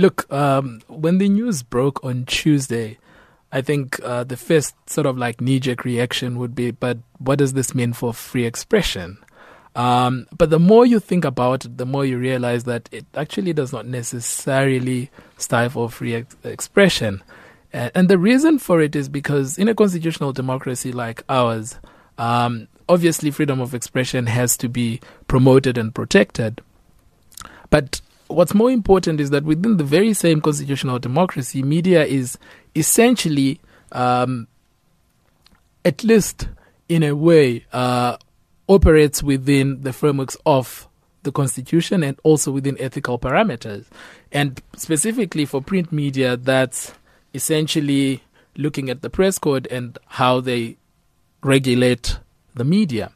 Look, um, when the news broke on Tuesday, I think uh, the first sort of like knee jerk reaction would be, but what does this mean for free expression? Um, but the more you think about it, the more you realize that it actually does not necessarily stifle free ex- expression. Uh, and the reason for it is because in a constitutional democracy like ours, um, obviously freedom of expression has to be promoted and protected. But what's more important is that within the very same constitutional democracy, media is essentially, um, at least in a way, uh, operates within the frameworks of the constitution and also within ethical parameters. And specifically for print media, that's essentially looking at the press code and how they regulate the media.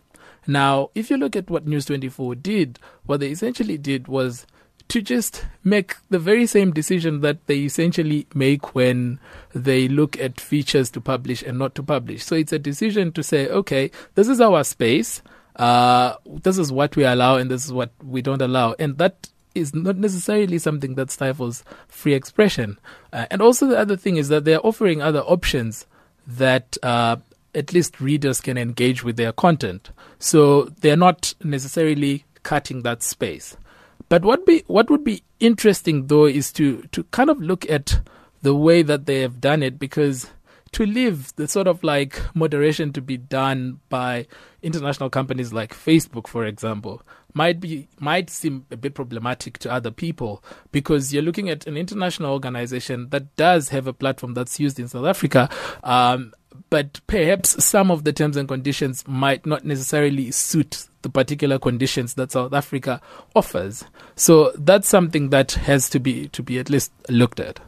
Now, if you look at what News 24 did, what they essentially did was to just make the very same decision that they essentially make when they look at features to publish and not to publish. So it's a decision to say, okay, this is our space uh, this is what we allow and this is what we don't allow. And that is not necessarily something that stifles free expression. Uh, and also, the other thing is that they're offering other options that uh, at least readers can engage with their content. So they're not necessarily cutting that space. But what be what would be interesting though is to to kind of look at the way that they have done it because to leave the sort of like moderation to be done by international companies like Facebook, for example, might be might seem a bit problematic to other people because you're looking at an international organization that does have a platform that's used in South Africa. Um, but perhaps some of the terms and conditions might not necessarily suit the particular conditions that South Africa offers. So that's something that has to be to be at least looked at.